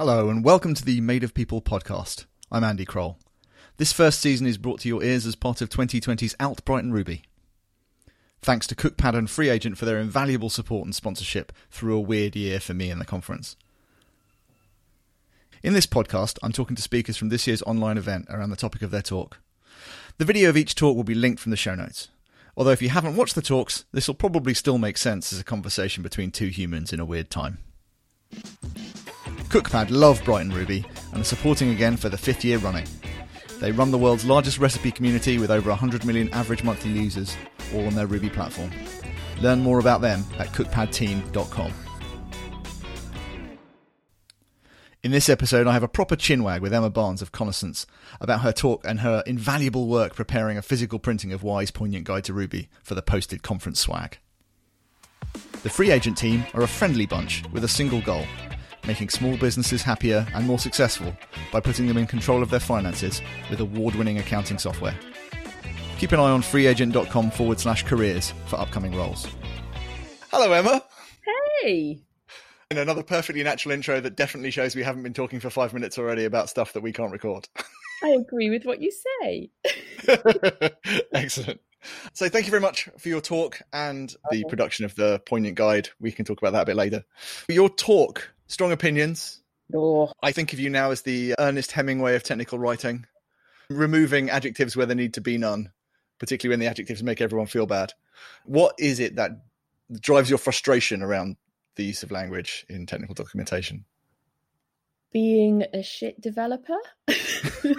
Hello, and welcome to the Made of People podcast. I'm Andy Croft. This first season is brought to your ears as part of 2020's Out Brighton Ruby. Thanks to Cookpad and FreeAgent for their invaluable support and sponsorship through a weird year for me and the conference. In this podcast, I'm talking to speakers from this year's online event around the topic of their talk. The video of each talk will be linked from the show notes. Although, if you haven't watched the talks, this will probably still make sense as a conversation between two humans in a weird time. Cookpad love Brighton Ruby and are supporting again for the fifth year running. They run the world's largest recipe community with over 100 million average monthly users, all on their Ruby platform. Learn more about them at cookpadteam.com. In this episode, I have a proper chinwag with Emma Barnes of Consonance about her talk and her invaluable work preparing a physical printing of Why's Poignant Guide to Ruby for the posted conference swag. The free agent team are a friendly bunch with a single goal making small businesses happier and more successful by putting them in control of their finances with award winning accounting software. Keep an eye on freeagent.com forward slash careers for upcoming roles. Hello, Emma. Hey. And another perfectly natural intro that definitely shows we haven't been talking for five minutes already about stuff that we can't record. I agree with what you say. Excellent. So, thank you very much for your talk and the production of the poignant guide. We can talk about that a bit later. Your talk strong opinions. Oh. I think of you now as the Ernest Hemingway of technical writing, removing adjectives where there need to be none, particularly when the adjectives make everyone feel bad. What is it that drives your frustration around the use of language in technical documentation? Being a shit developer. and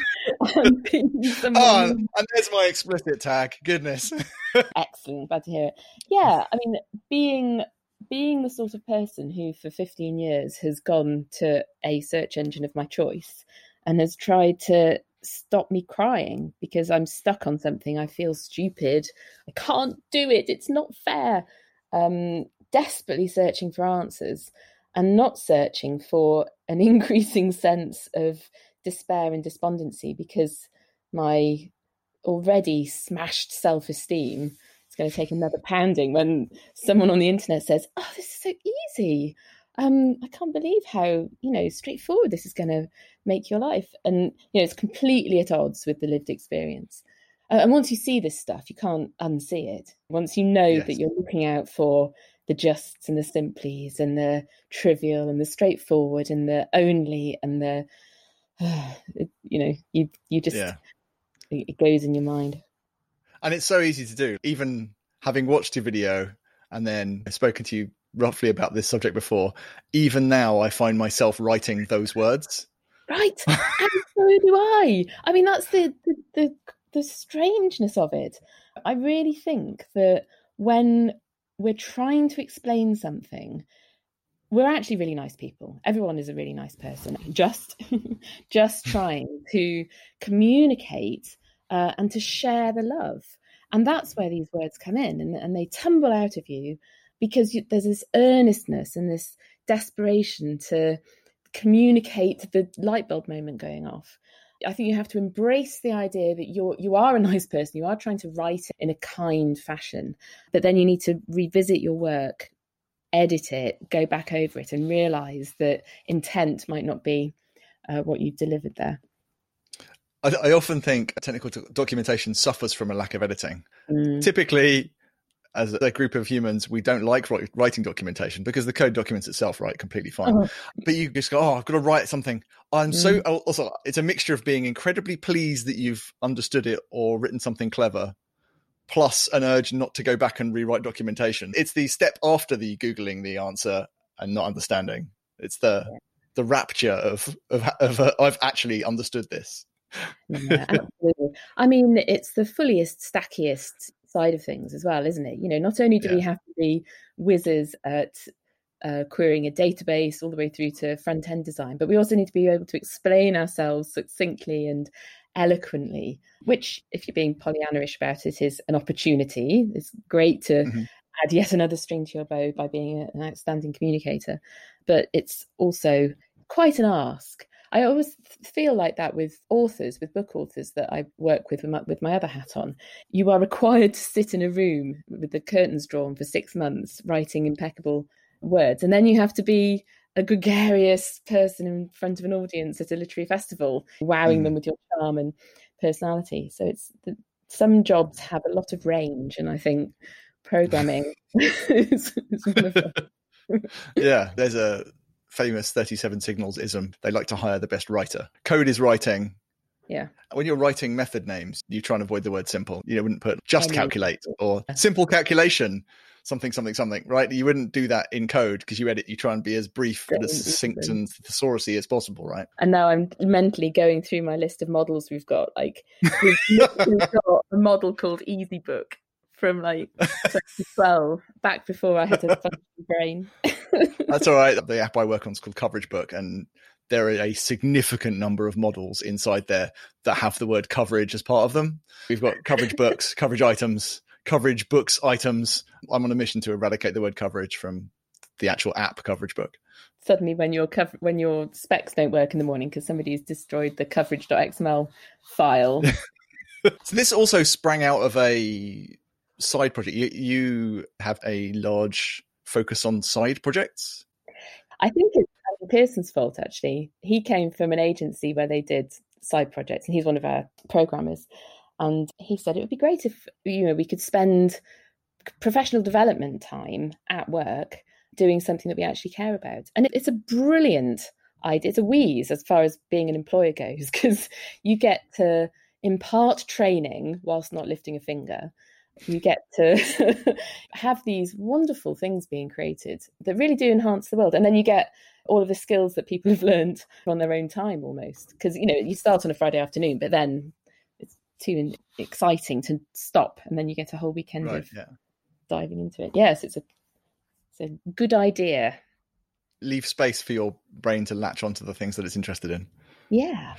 oh, and there's my explicit tag. Goodness. Excellent. Glad to hear it. Yeah, I mean, being being the sort of person who for 15 years has gone to a search engine of my choice and has tried to stop me crying because I'm stuck on something, I feel stupid, I can't do it, it's not fair. Um, desperately searching for answers and not searching for an increasing sense of despair and despondency because my already smashed self esteem it's going to take another pounding when someone on the internet says, "Oh, this is so easy." Um, I can't believe how you know straightforward this is going to make your life, and you know it's completely at odds with the lived experience. Uh, and once you see this stuff, you can't unsee it. Once you know yes. that you're looking out for the justs and the simplies and the trivial and the straightforward and the only and the uh, you know you you just yeah. it goes in your mind and it's so easy to do. Even having watched your video and then spoken to you roughly about this subject before, even now I find myself writing those words. Right, and so do I. I mean, that's the, the the the strangeness of it. I really think that when we're trying to explain something we're actually really nice people everyone is a really nice person just just trying to communicate uh, and to share the love. And that's where these words come in and, and they tumble out of you because you, there's this earnestness and this desperation to communicate the light bulb moment going off. I think you have to embrace the idea that you're you are a nice person. You are trying to write it in a kind fashion, but then you need to revisit your work, edit it, go back over it, and realize that intent might not be uh, what you've delivered there. I, I often think technical documentation suffers from a lack of editing. Mm. Typically, as a group of humans, we don't like writing documentation because the code documents itself, right, completely fine. Oh. But you just go, oh, I've got to write something. I'm mm. so also. It's a mixture of being incredibly pleased that you've understood it or written something clever, plus an urge not to go back and rewrite documentation. It's the step after the googling the answer and not understanding. It's the yeah. the rapture of of, of uh, I've actually understood this yeah, absolutely. I mean, it's the fulliest, stackiest side of things as well, isn't it? You know, not only do yeah. we have to be whizzes at uh, querying a database all the way through to front end design, but we also need to be able to explain ourselves succinctly and eloquently, which, if you're being Pollyanna-ish about it, is an opportunity. It's great to mm-hmm. add yet another string to your bow by being an outstanding communicator, but it's also quite an ask. I always feel like that with authors, with book authors that I work with with my, other hat on. You are required to sit in a room with the curtains drawn for six months, writing impeccable words, and then you have to be a gregarious person in front of an audience at a literary festival, wowing mm. them with your charm and personality. So it's some jobs have a lot of range, and I think programming is, is one of them. yeah, there's a famous 37 signals ism. They like to hire the best writer. Code is writing. Yeah. When you're writing method names, you try and avoid the word simple. You wouldn't put just calculate or simple calculation something, something, something, right? You wouldn't do that in code because you edit, you try and be as brief and as succinct and thesaurusy as possible, right? And now I'm mentally going through my list of models we've got. Like, we've got a model called Easy Book from like 2012, back before I had a brain. That's all right. The app I work on is called Coverage Book, and there are a significant number of models inside there that have the word coverage as part of them. We've got coverage books, coverage items, coverage books items. I'm on a mission to eradicate the word coverage from the actual app coverage book. Suddenly, when your cover- when your specs don't work in the morning because somebody's destroyed the coverage.xml file. so this also sprang out of a side project. You, you have a large focus on side projects. I think it's Pearson's fault. Actually, he came from an agency where they did side projects, and he's one of our programmers. And he said it would be great if you know we could spend professional development time at work doing something that we actually care about. And it's a brilliant idea. It's a wheeze as far as being an employer goes, because you get to impart training whilst not lifting a finger. You get to have these wonderful things being created that really do enhance the world. And then you get all of the skills that people have learned on their own time almost. Because, you know, you start on a Friday afternoon, but then it's too exciting to stop, and then you get a whole weekend right, of yeah. diving into it. Yes, it's a it's a good idea. Leave space for your brain to latch onto the things that it's interested in. Yeah.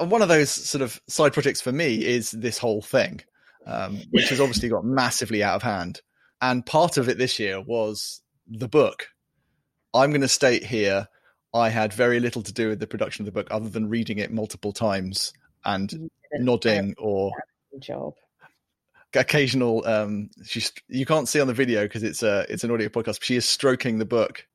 And one of those sort of side projects for me is this whole thing, um, which has obviously got massively out of hand. And part of it this year was the book. I'm going to state here I had very little to do with the production of the book other than reading it multiple times and nodding or job occasional um she's you can't see on the video because it's a it's an audio podcast but she is stroking the book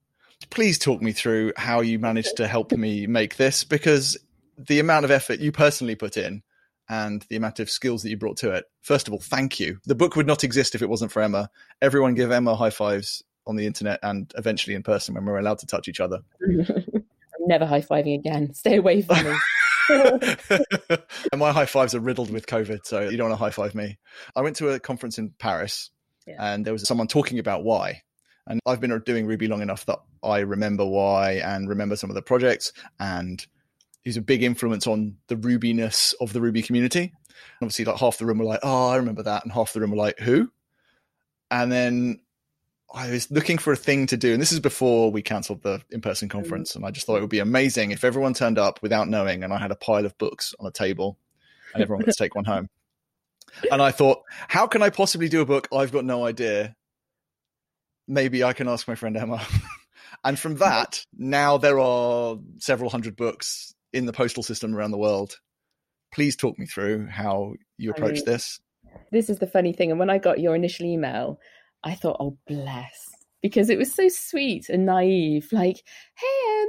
please talk me through how you managed to help me make this because the amount of effort you personally put in and the amount of skills that you brought to it first of all thank you the book would not exist if it wasn't for emma everyone give emma high fives on the internet and eventually in person when we're allowed to touch each other i'm never high-fiving again stay away from me and my high fives are riddled with COVID, so you don't want to high five me. I went to a conference in Paris, yeah. and there was someone talking about why. And I've been doing Ruby long enough that I remember why and remember some of the projects. And he's a big influence on the Rubiness of the Ruby community. And obviously, like half the room were like, "Oh, I remember that," and half the room were like, "Who?" And then I was looking for a thing to do, and this is before we cancelled the in-person mm-hmm. conference. And I just thought it would be amazing if everyone turned up without knowing, and I had a pile of books on a table, and everyone could take one home. And I thought, how can I possibly do a book? I've got no idea. Maybe I can ask my friend Emma. and from that, now there are several hundred books in the postal system around the world. Please talk me through how you approach I mean, this. This is the funny thing. And when I got your initial email, I thought, oh, bless, because it was so sweet and naive. Like, hey, um,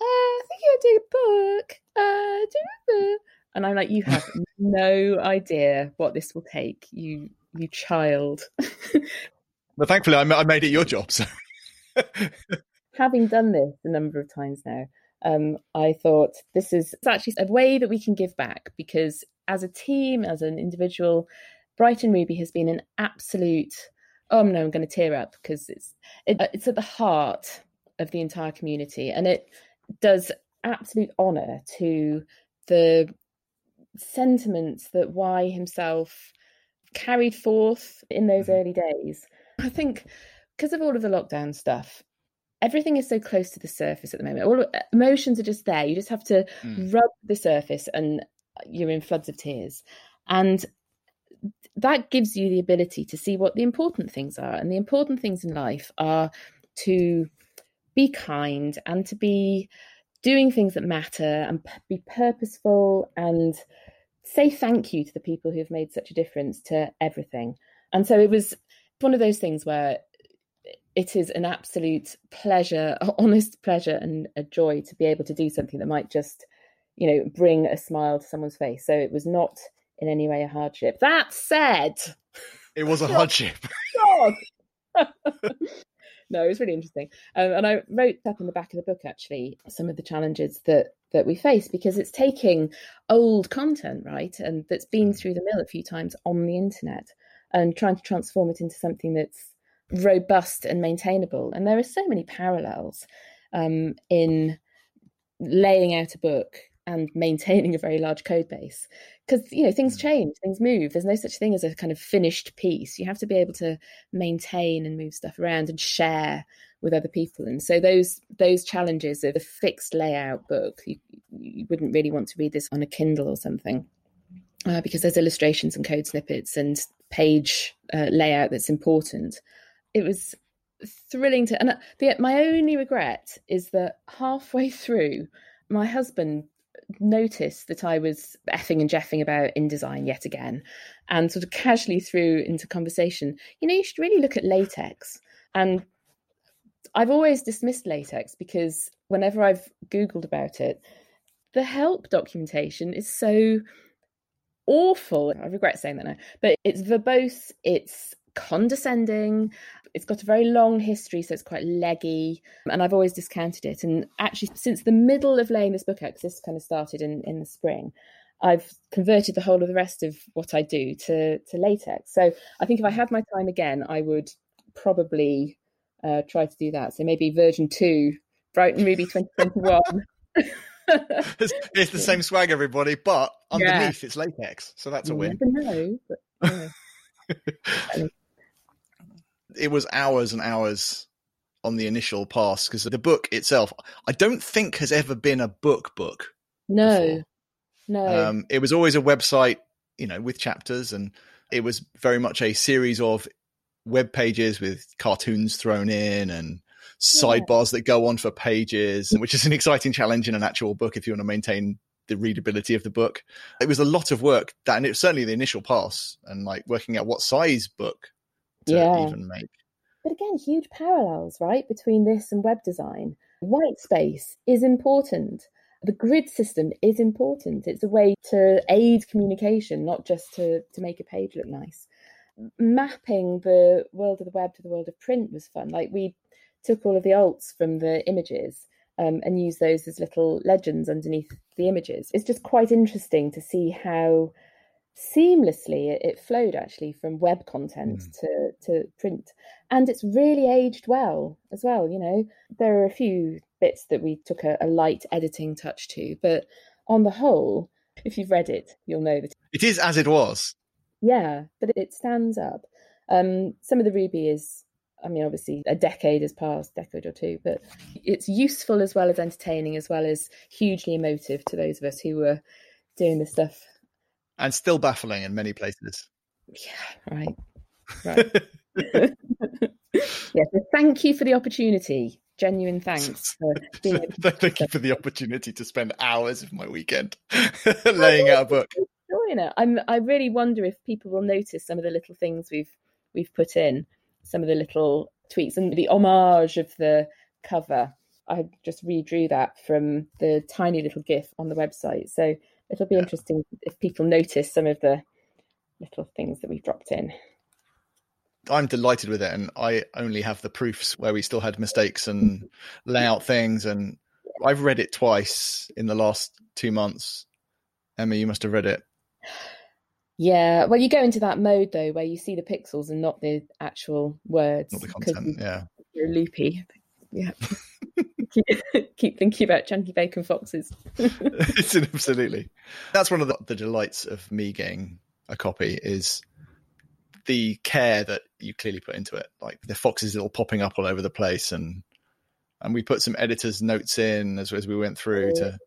uh, I think you're doing a book. Uh, and I'm like, you have no idea what this will take, you you child. well, thankfully, I made it your job. So, having done this a number of times now, um, I thought this is actually a way that we can give back because as a team, as an individual, Brighton Ruby has been an absolute oh no, I'm going to tear up because it's it, it's at the heart of the entire community, and it does absolute honour to the sentiments that Y himself carried forth in those mm-hmm. early days. I think because of all of the lockdown stuff, everything is so close to the surface at the moment. All emotions are just there. You just have to mm. rub the surface, and you're in floods of tears. And that gives you the ability to see what the important things are. And the important things in life are to be kind and to be doing things that matter and be purposeful and say thank you to the people who have made such a difference to everything. And so it was one of those things where it is an absolute pleasure, honest pleasure, and a joy to be able to do something that might just, you know, bring a smile to someone's face. So it was not in any way a hardship. That said, it was a hardship. no, it was really interesting. Um, and I wrote up in the back of the book actually some of the challenges that that we face because it's taking old content, right, and that's been mm. through the mill a few times on the internet and trying to transform it into something that's robust and maintainable. And there are so many parallels um, in laying out a book and maintaining a very large code base. Because you know things mm. change things move. There's no such thing as a kind of finished piece. You have to be able to maintain and move stuff around and share with other people. And so those those challenges of a fixed layout book you, you wouldn't really want to read this on a kindle or something uh, because there's illustrations and code snippets and page uh, layout that's important it was thrilling to and uh, the, my only regret is that halfway through my husband noticed that I was effing and jeffing about InDesign yet again and sort of casually threw into conversation, you know, you should really look at latex. And I've always dismissed latex because whenever I've Googled about it, the help documentation is so awful. I regret saying that now, but it's verbose, it's condescending. It's got a very long history, so it's quite leggy, and I've always discounted it. And actually, since the middle of laying this book out, because this kind of started in, in the spring, I've converted the whole of the rest of what I do to, to latex. So I think if I had my time again, I would probably uh, try to do that. So maybe version two, Brighton Ruby 2021. it's, it's, the same swag, everybody, but underneath yeah. it's latex, so that's a win. Know, but, yeah. it was hours and hours on the initial pass because the book itself, I don't think has ever been a book book. No, before. no. Um, it was always a website, you know, with chapters, and it was very much a series of web pages with cartoons thrown in and sidebars yeah. that go on for pages, which is an exciting challenge in an actual book if you want to maintain the readability of the book. It was a lot of work that, and it was certainly the initial pass and like working out what size book to yeah. even make. But again, huge parallels, right, between this and web design. White space is important. The grid system is important. It's a way to aid communication, not just to, to make a page look nice. Mapping the world of the web to the world of print was fun. Like we took all of the alts from the images um, and used those as little legends underneath the images. It's just quite interesting to see how seamlessly it, it flowed actually from web content mm. to, to print. And it's really aged well as well you know? There are a few bits that we took a, a light editing touch to but on the whole if you've read it you'll know that it is as it was. Yeah but it stands up. Um, some of the ruby is I mean, obviously, a decade has passed, decade or two, but it's useful as well as entertaining, as well as hugely emotive to those of us who were doing the stuff and still baffling in many places. Yeah, right. Right. yeah, so thank you for the opportunity. Genuine thanks for being Thank you for the opportunity to spend hours of my weekend laying out a book. Enjoying it. I'm I really wonder if people will notice some of the little things we've we've put in, some of the little tweaks and the homage of the cover. I just redrew that from the tiny little GIF on the website. So it'll be yeah. interesting if people notice some of the little things that we've dropped in. I'm delighted with it, and I only have the proofs where we still had mistakes and layout things. And I've read it twice in the last two months. Emma, you must have read it. Yeah, well, you go into that mode though, where you see the pixels and not the actual words. Not the content. Yeah, you're loopy. Yeah. keep, keep thinking about chunky bacon foxes. it's absolutely. That's one of the, the delights of me getting a copy is the care that you clearly put into it. Like the foxes all popping up all over the place, and and we put some editors' notes in as as we went through oh. to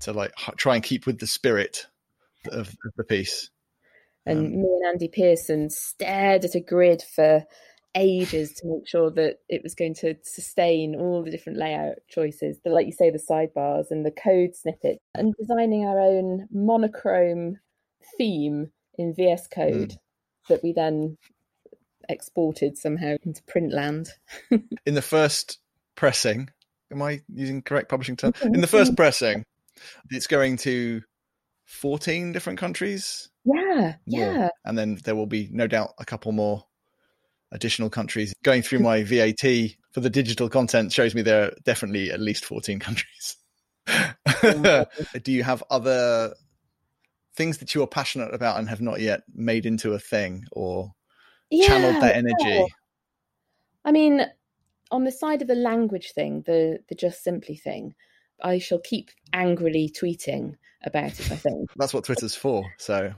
to like try and keep with the spirit of, of the piece. And um, me and Andy Pearson stared at a grid for ages to make sure that it was going to sustain all the different layout choices, the, like you say, the sidebars and the code snippet, and designing our own monochrome theme in VS Code mm. that we then exported somehow into print land. in the first pressing, am I using correct publishing term? In the first pressing, it's going to 14 different countries. Yeah, yeah. And then there will be no doubt a couple more additional countries. Going through my VAT for the digital content shows me there are definitely at least 14 countries. Do you have other things that you are passionate about and have not yet made into a thing or yeah, channeled that energy? Yeah. I mean, on the side of the language thing, the the just simply thing, I shall keep angrily tweeting about it. I think that's what Twitter's for. So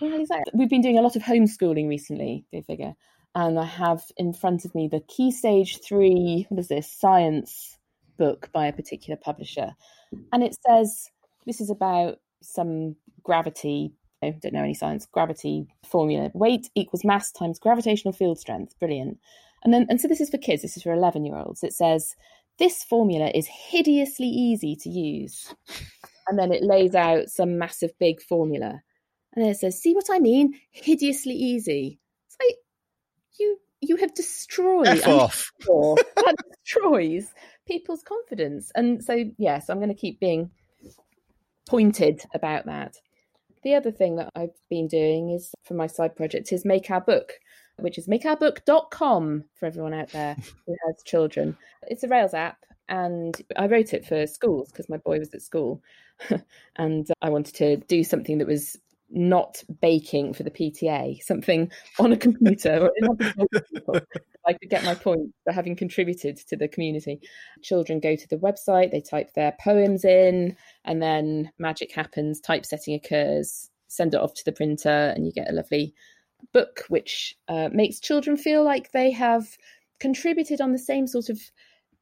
yeah, exactly. We've been doing a lot of homeschooling recently. They figure, and I have in front of me the Key Stage Three. What is this? Science book by a particular publisher, and it says this is about some gravity. I don't know any science. Gravity formula: weight equals mass times gravitational field strength. Brilliant. And then, and so this is for kids. This is for eleven-year-olds. It says this formula is hideously easy to use, and then it lays out some massive big formula, and then it says, "See what I mean? Hideously easy." It's like you you have destroyed. F off. Sure, that destroys people's confidence. And so, yes, I'm going to keep being pointed about that. The other thing that I've been doing is for my side project is Make Our Book, which is makeourbook.com for everyone out there who has children. It's a Rails app, and I wrote it for schools because my boy was at school. and I wanted to do something that was not baking for the PTA, something on a computer. I could get my point for having contributed to the community. Children go to the website, they type their poems in, and then magic happens, typesetting occurs, send it off to the printer, and you get a lovely book which uh, makes children feel like they have contributed on the same sort of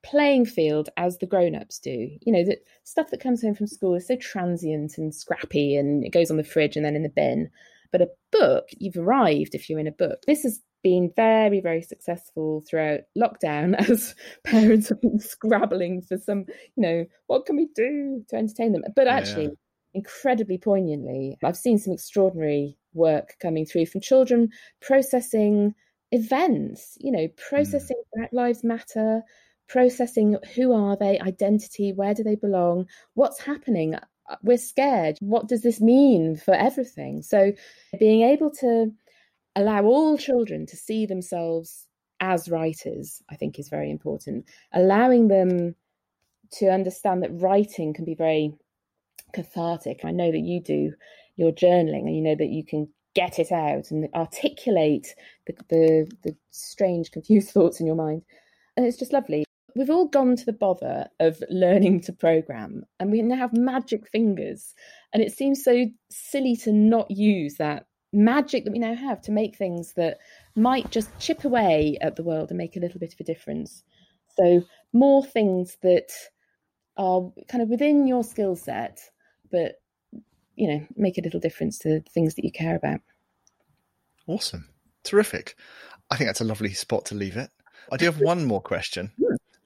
playing field as the grown-ups do you know that stuff that comes home from school is so transient and scrappy and it goes on the fridge and then in the bin but a book you've arrived if you're in a book this has been very very successful throughout lockdown as parents have been scrabbling for some you know what can we do to entertain them but actually yeah. incredibly poignantly i've seen some extraordinary work coming through from children processing events you know processing mm. black lives matter processing who are they, identity, where do they belong, what's happening. Uh, we're scared. What does this mean for everything? So, being able to allow all children to see themselves as writers, I think, is very important. Allowing them to understand that writing can be very cathartic. I know that you do your journaling and you know that you can get it out and articulate the, the, the strange, confused thoughts in your mind. And it's just lovely we've all gone to the bother of learning to program and we now have magic fingers and it seems so silly to not use that magic that we now have to make things that might just chip away at the world and make a little bit of a difference. So more things that are kind of within your skill set but you know make a little difference to things that you care about. Awesome. Terrific. I think that's a lovely spot to leave it. I do have one more question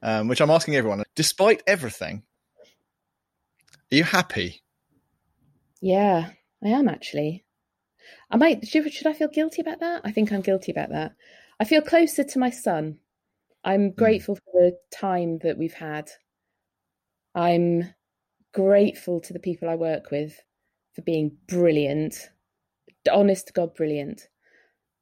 um, which I'm asking everyone. Despite everything, are you happy? Yeah, I am actually. I might. Should, should I feel guilty about that? I think I'm guilty about that. I feel closer to my son. I'm hmm. grateful mm. for the time that we've had. I'm grateful to the people I work with for being brilliant, honest to God, brilliant.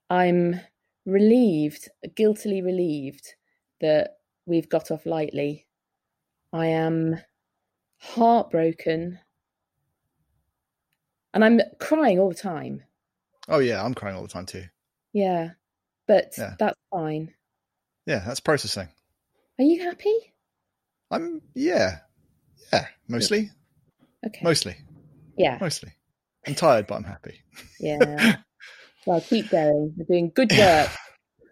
I'm relieved, guiltily relieved that we've got off lightly. I am heartbroken and I'm crying all the time. Oh, yeah, I'm crying all the time too. Yeah, but yeah. that's fine. Yeah, that's processing. Are you happy? I'm, yeah, yeah, mostly. Okay. Mostly. Yeah. Mostly. I'm tired, but I'm happy. Yeah. well, keep going. You're doing good work.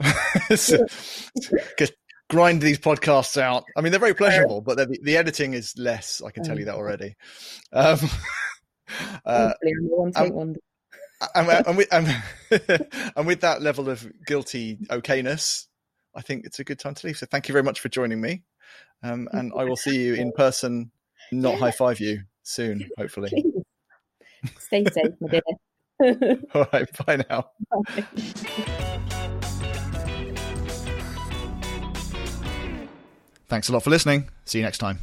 grind these podcasts out. I mean, they're very pleasurable, but the, the editing is less. I can tell you that already. Um, uh, and, and, with, and, and with that level of guilty okayness, I think it's a good time to leave. So thank you very much for joining me. Um, and I will see you in person, not yeah. high five you soon, hopefully. Stay safe, my dear. All right, bye now. Bye. Thanks a lot for listening. See you next time.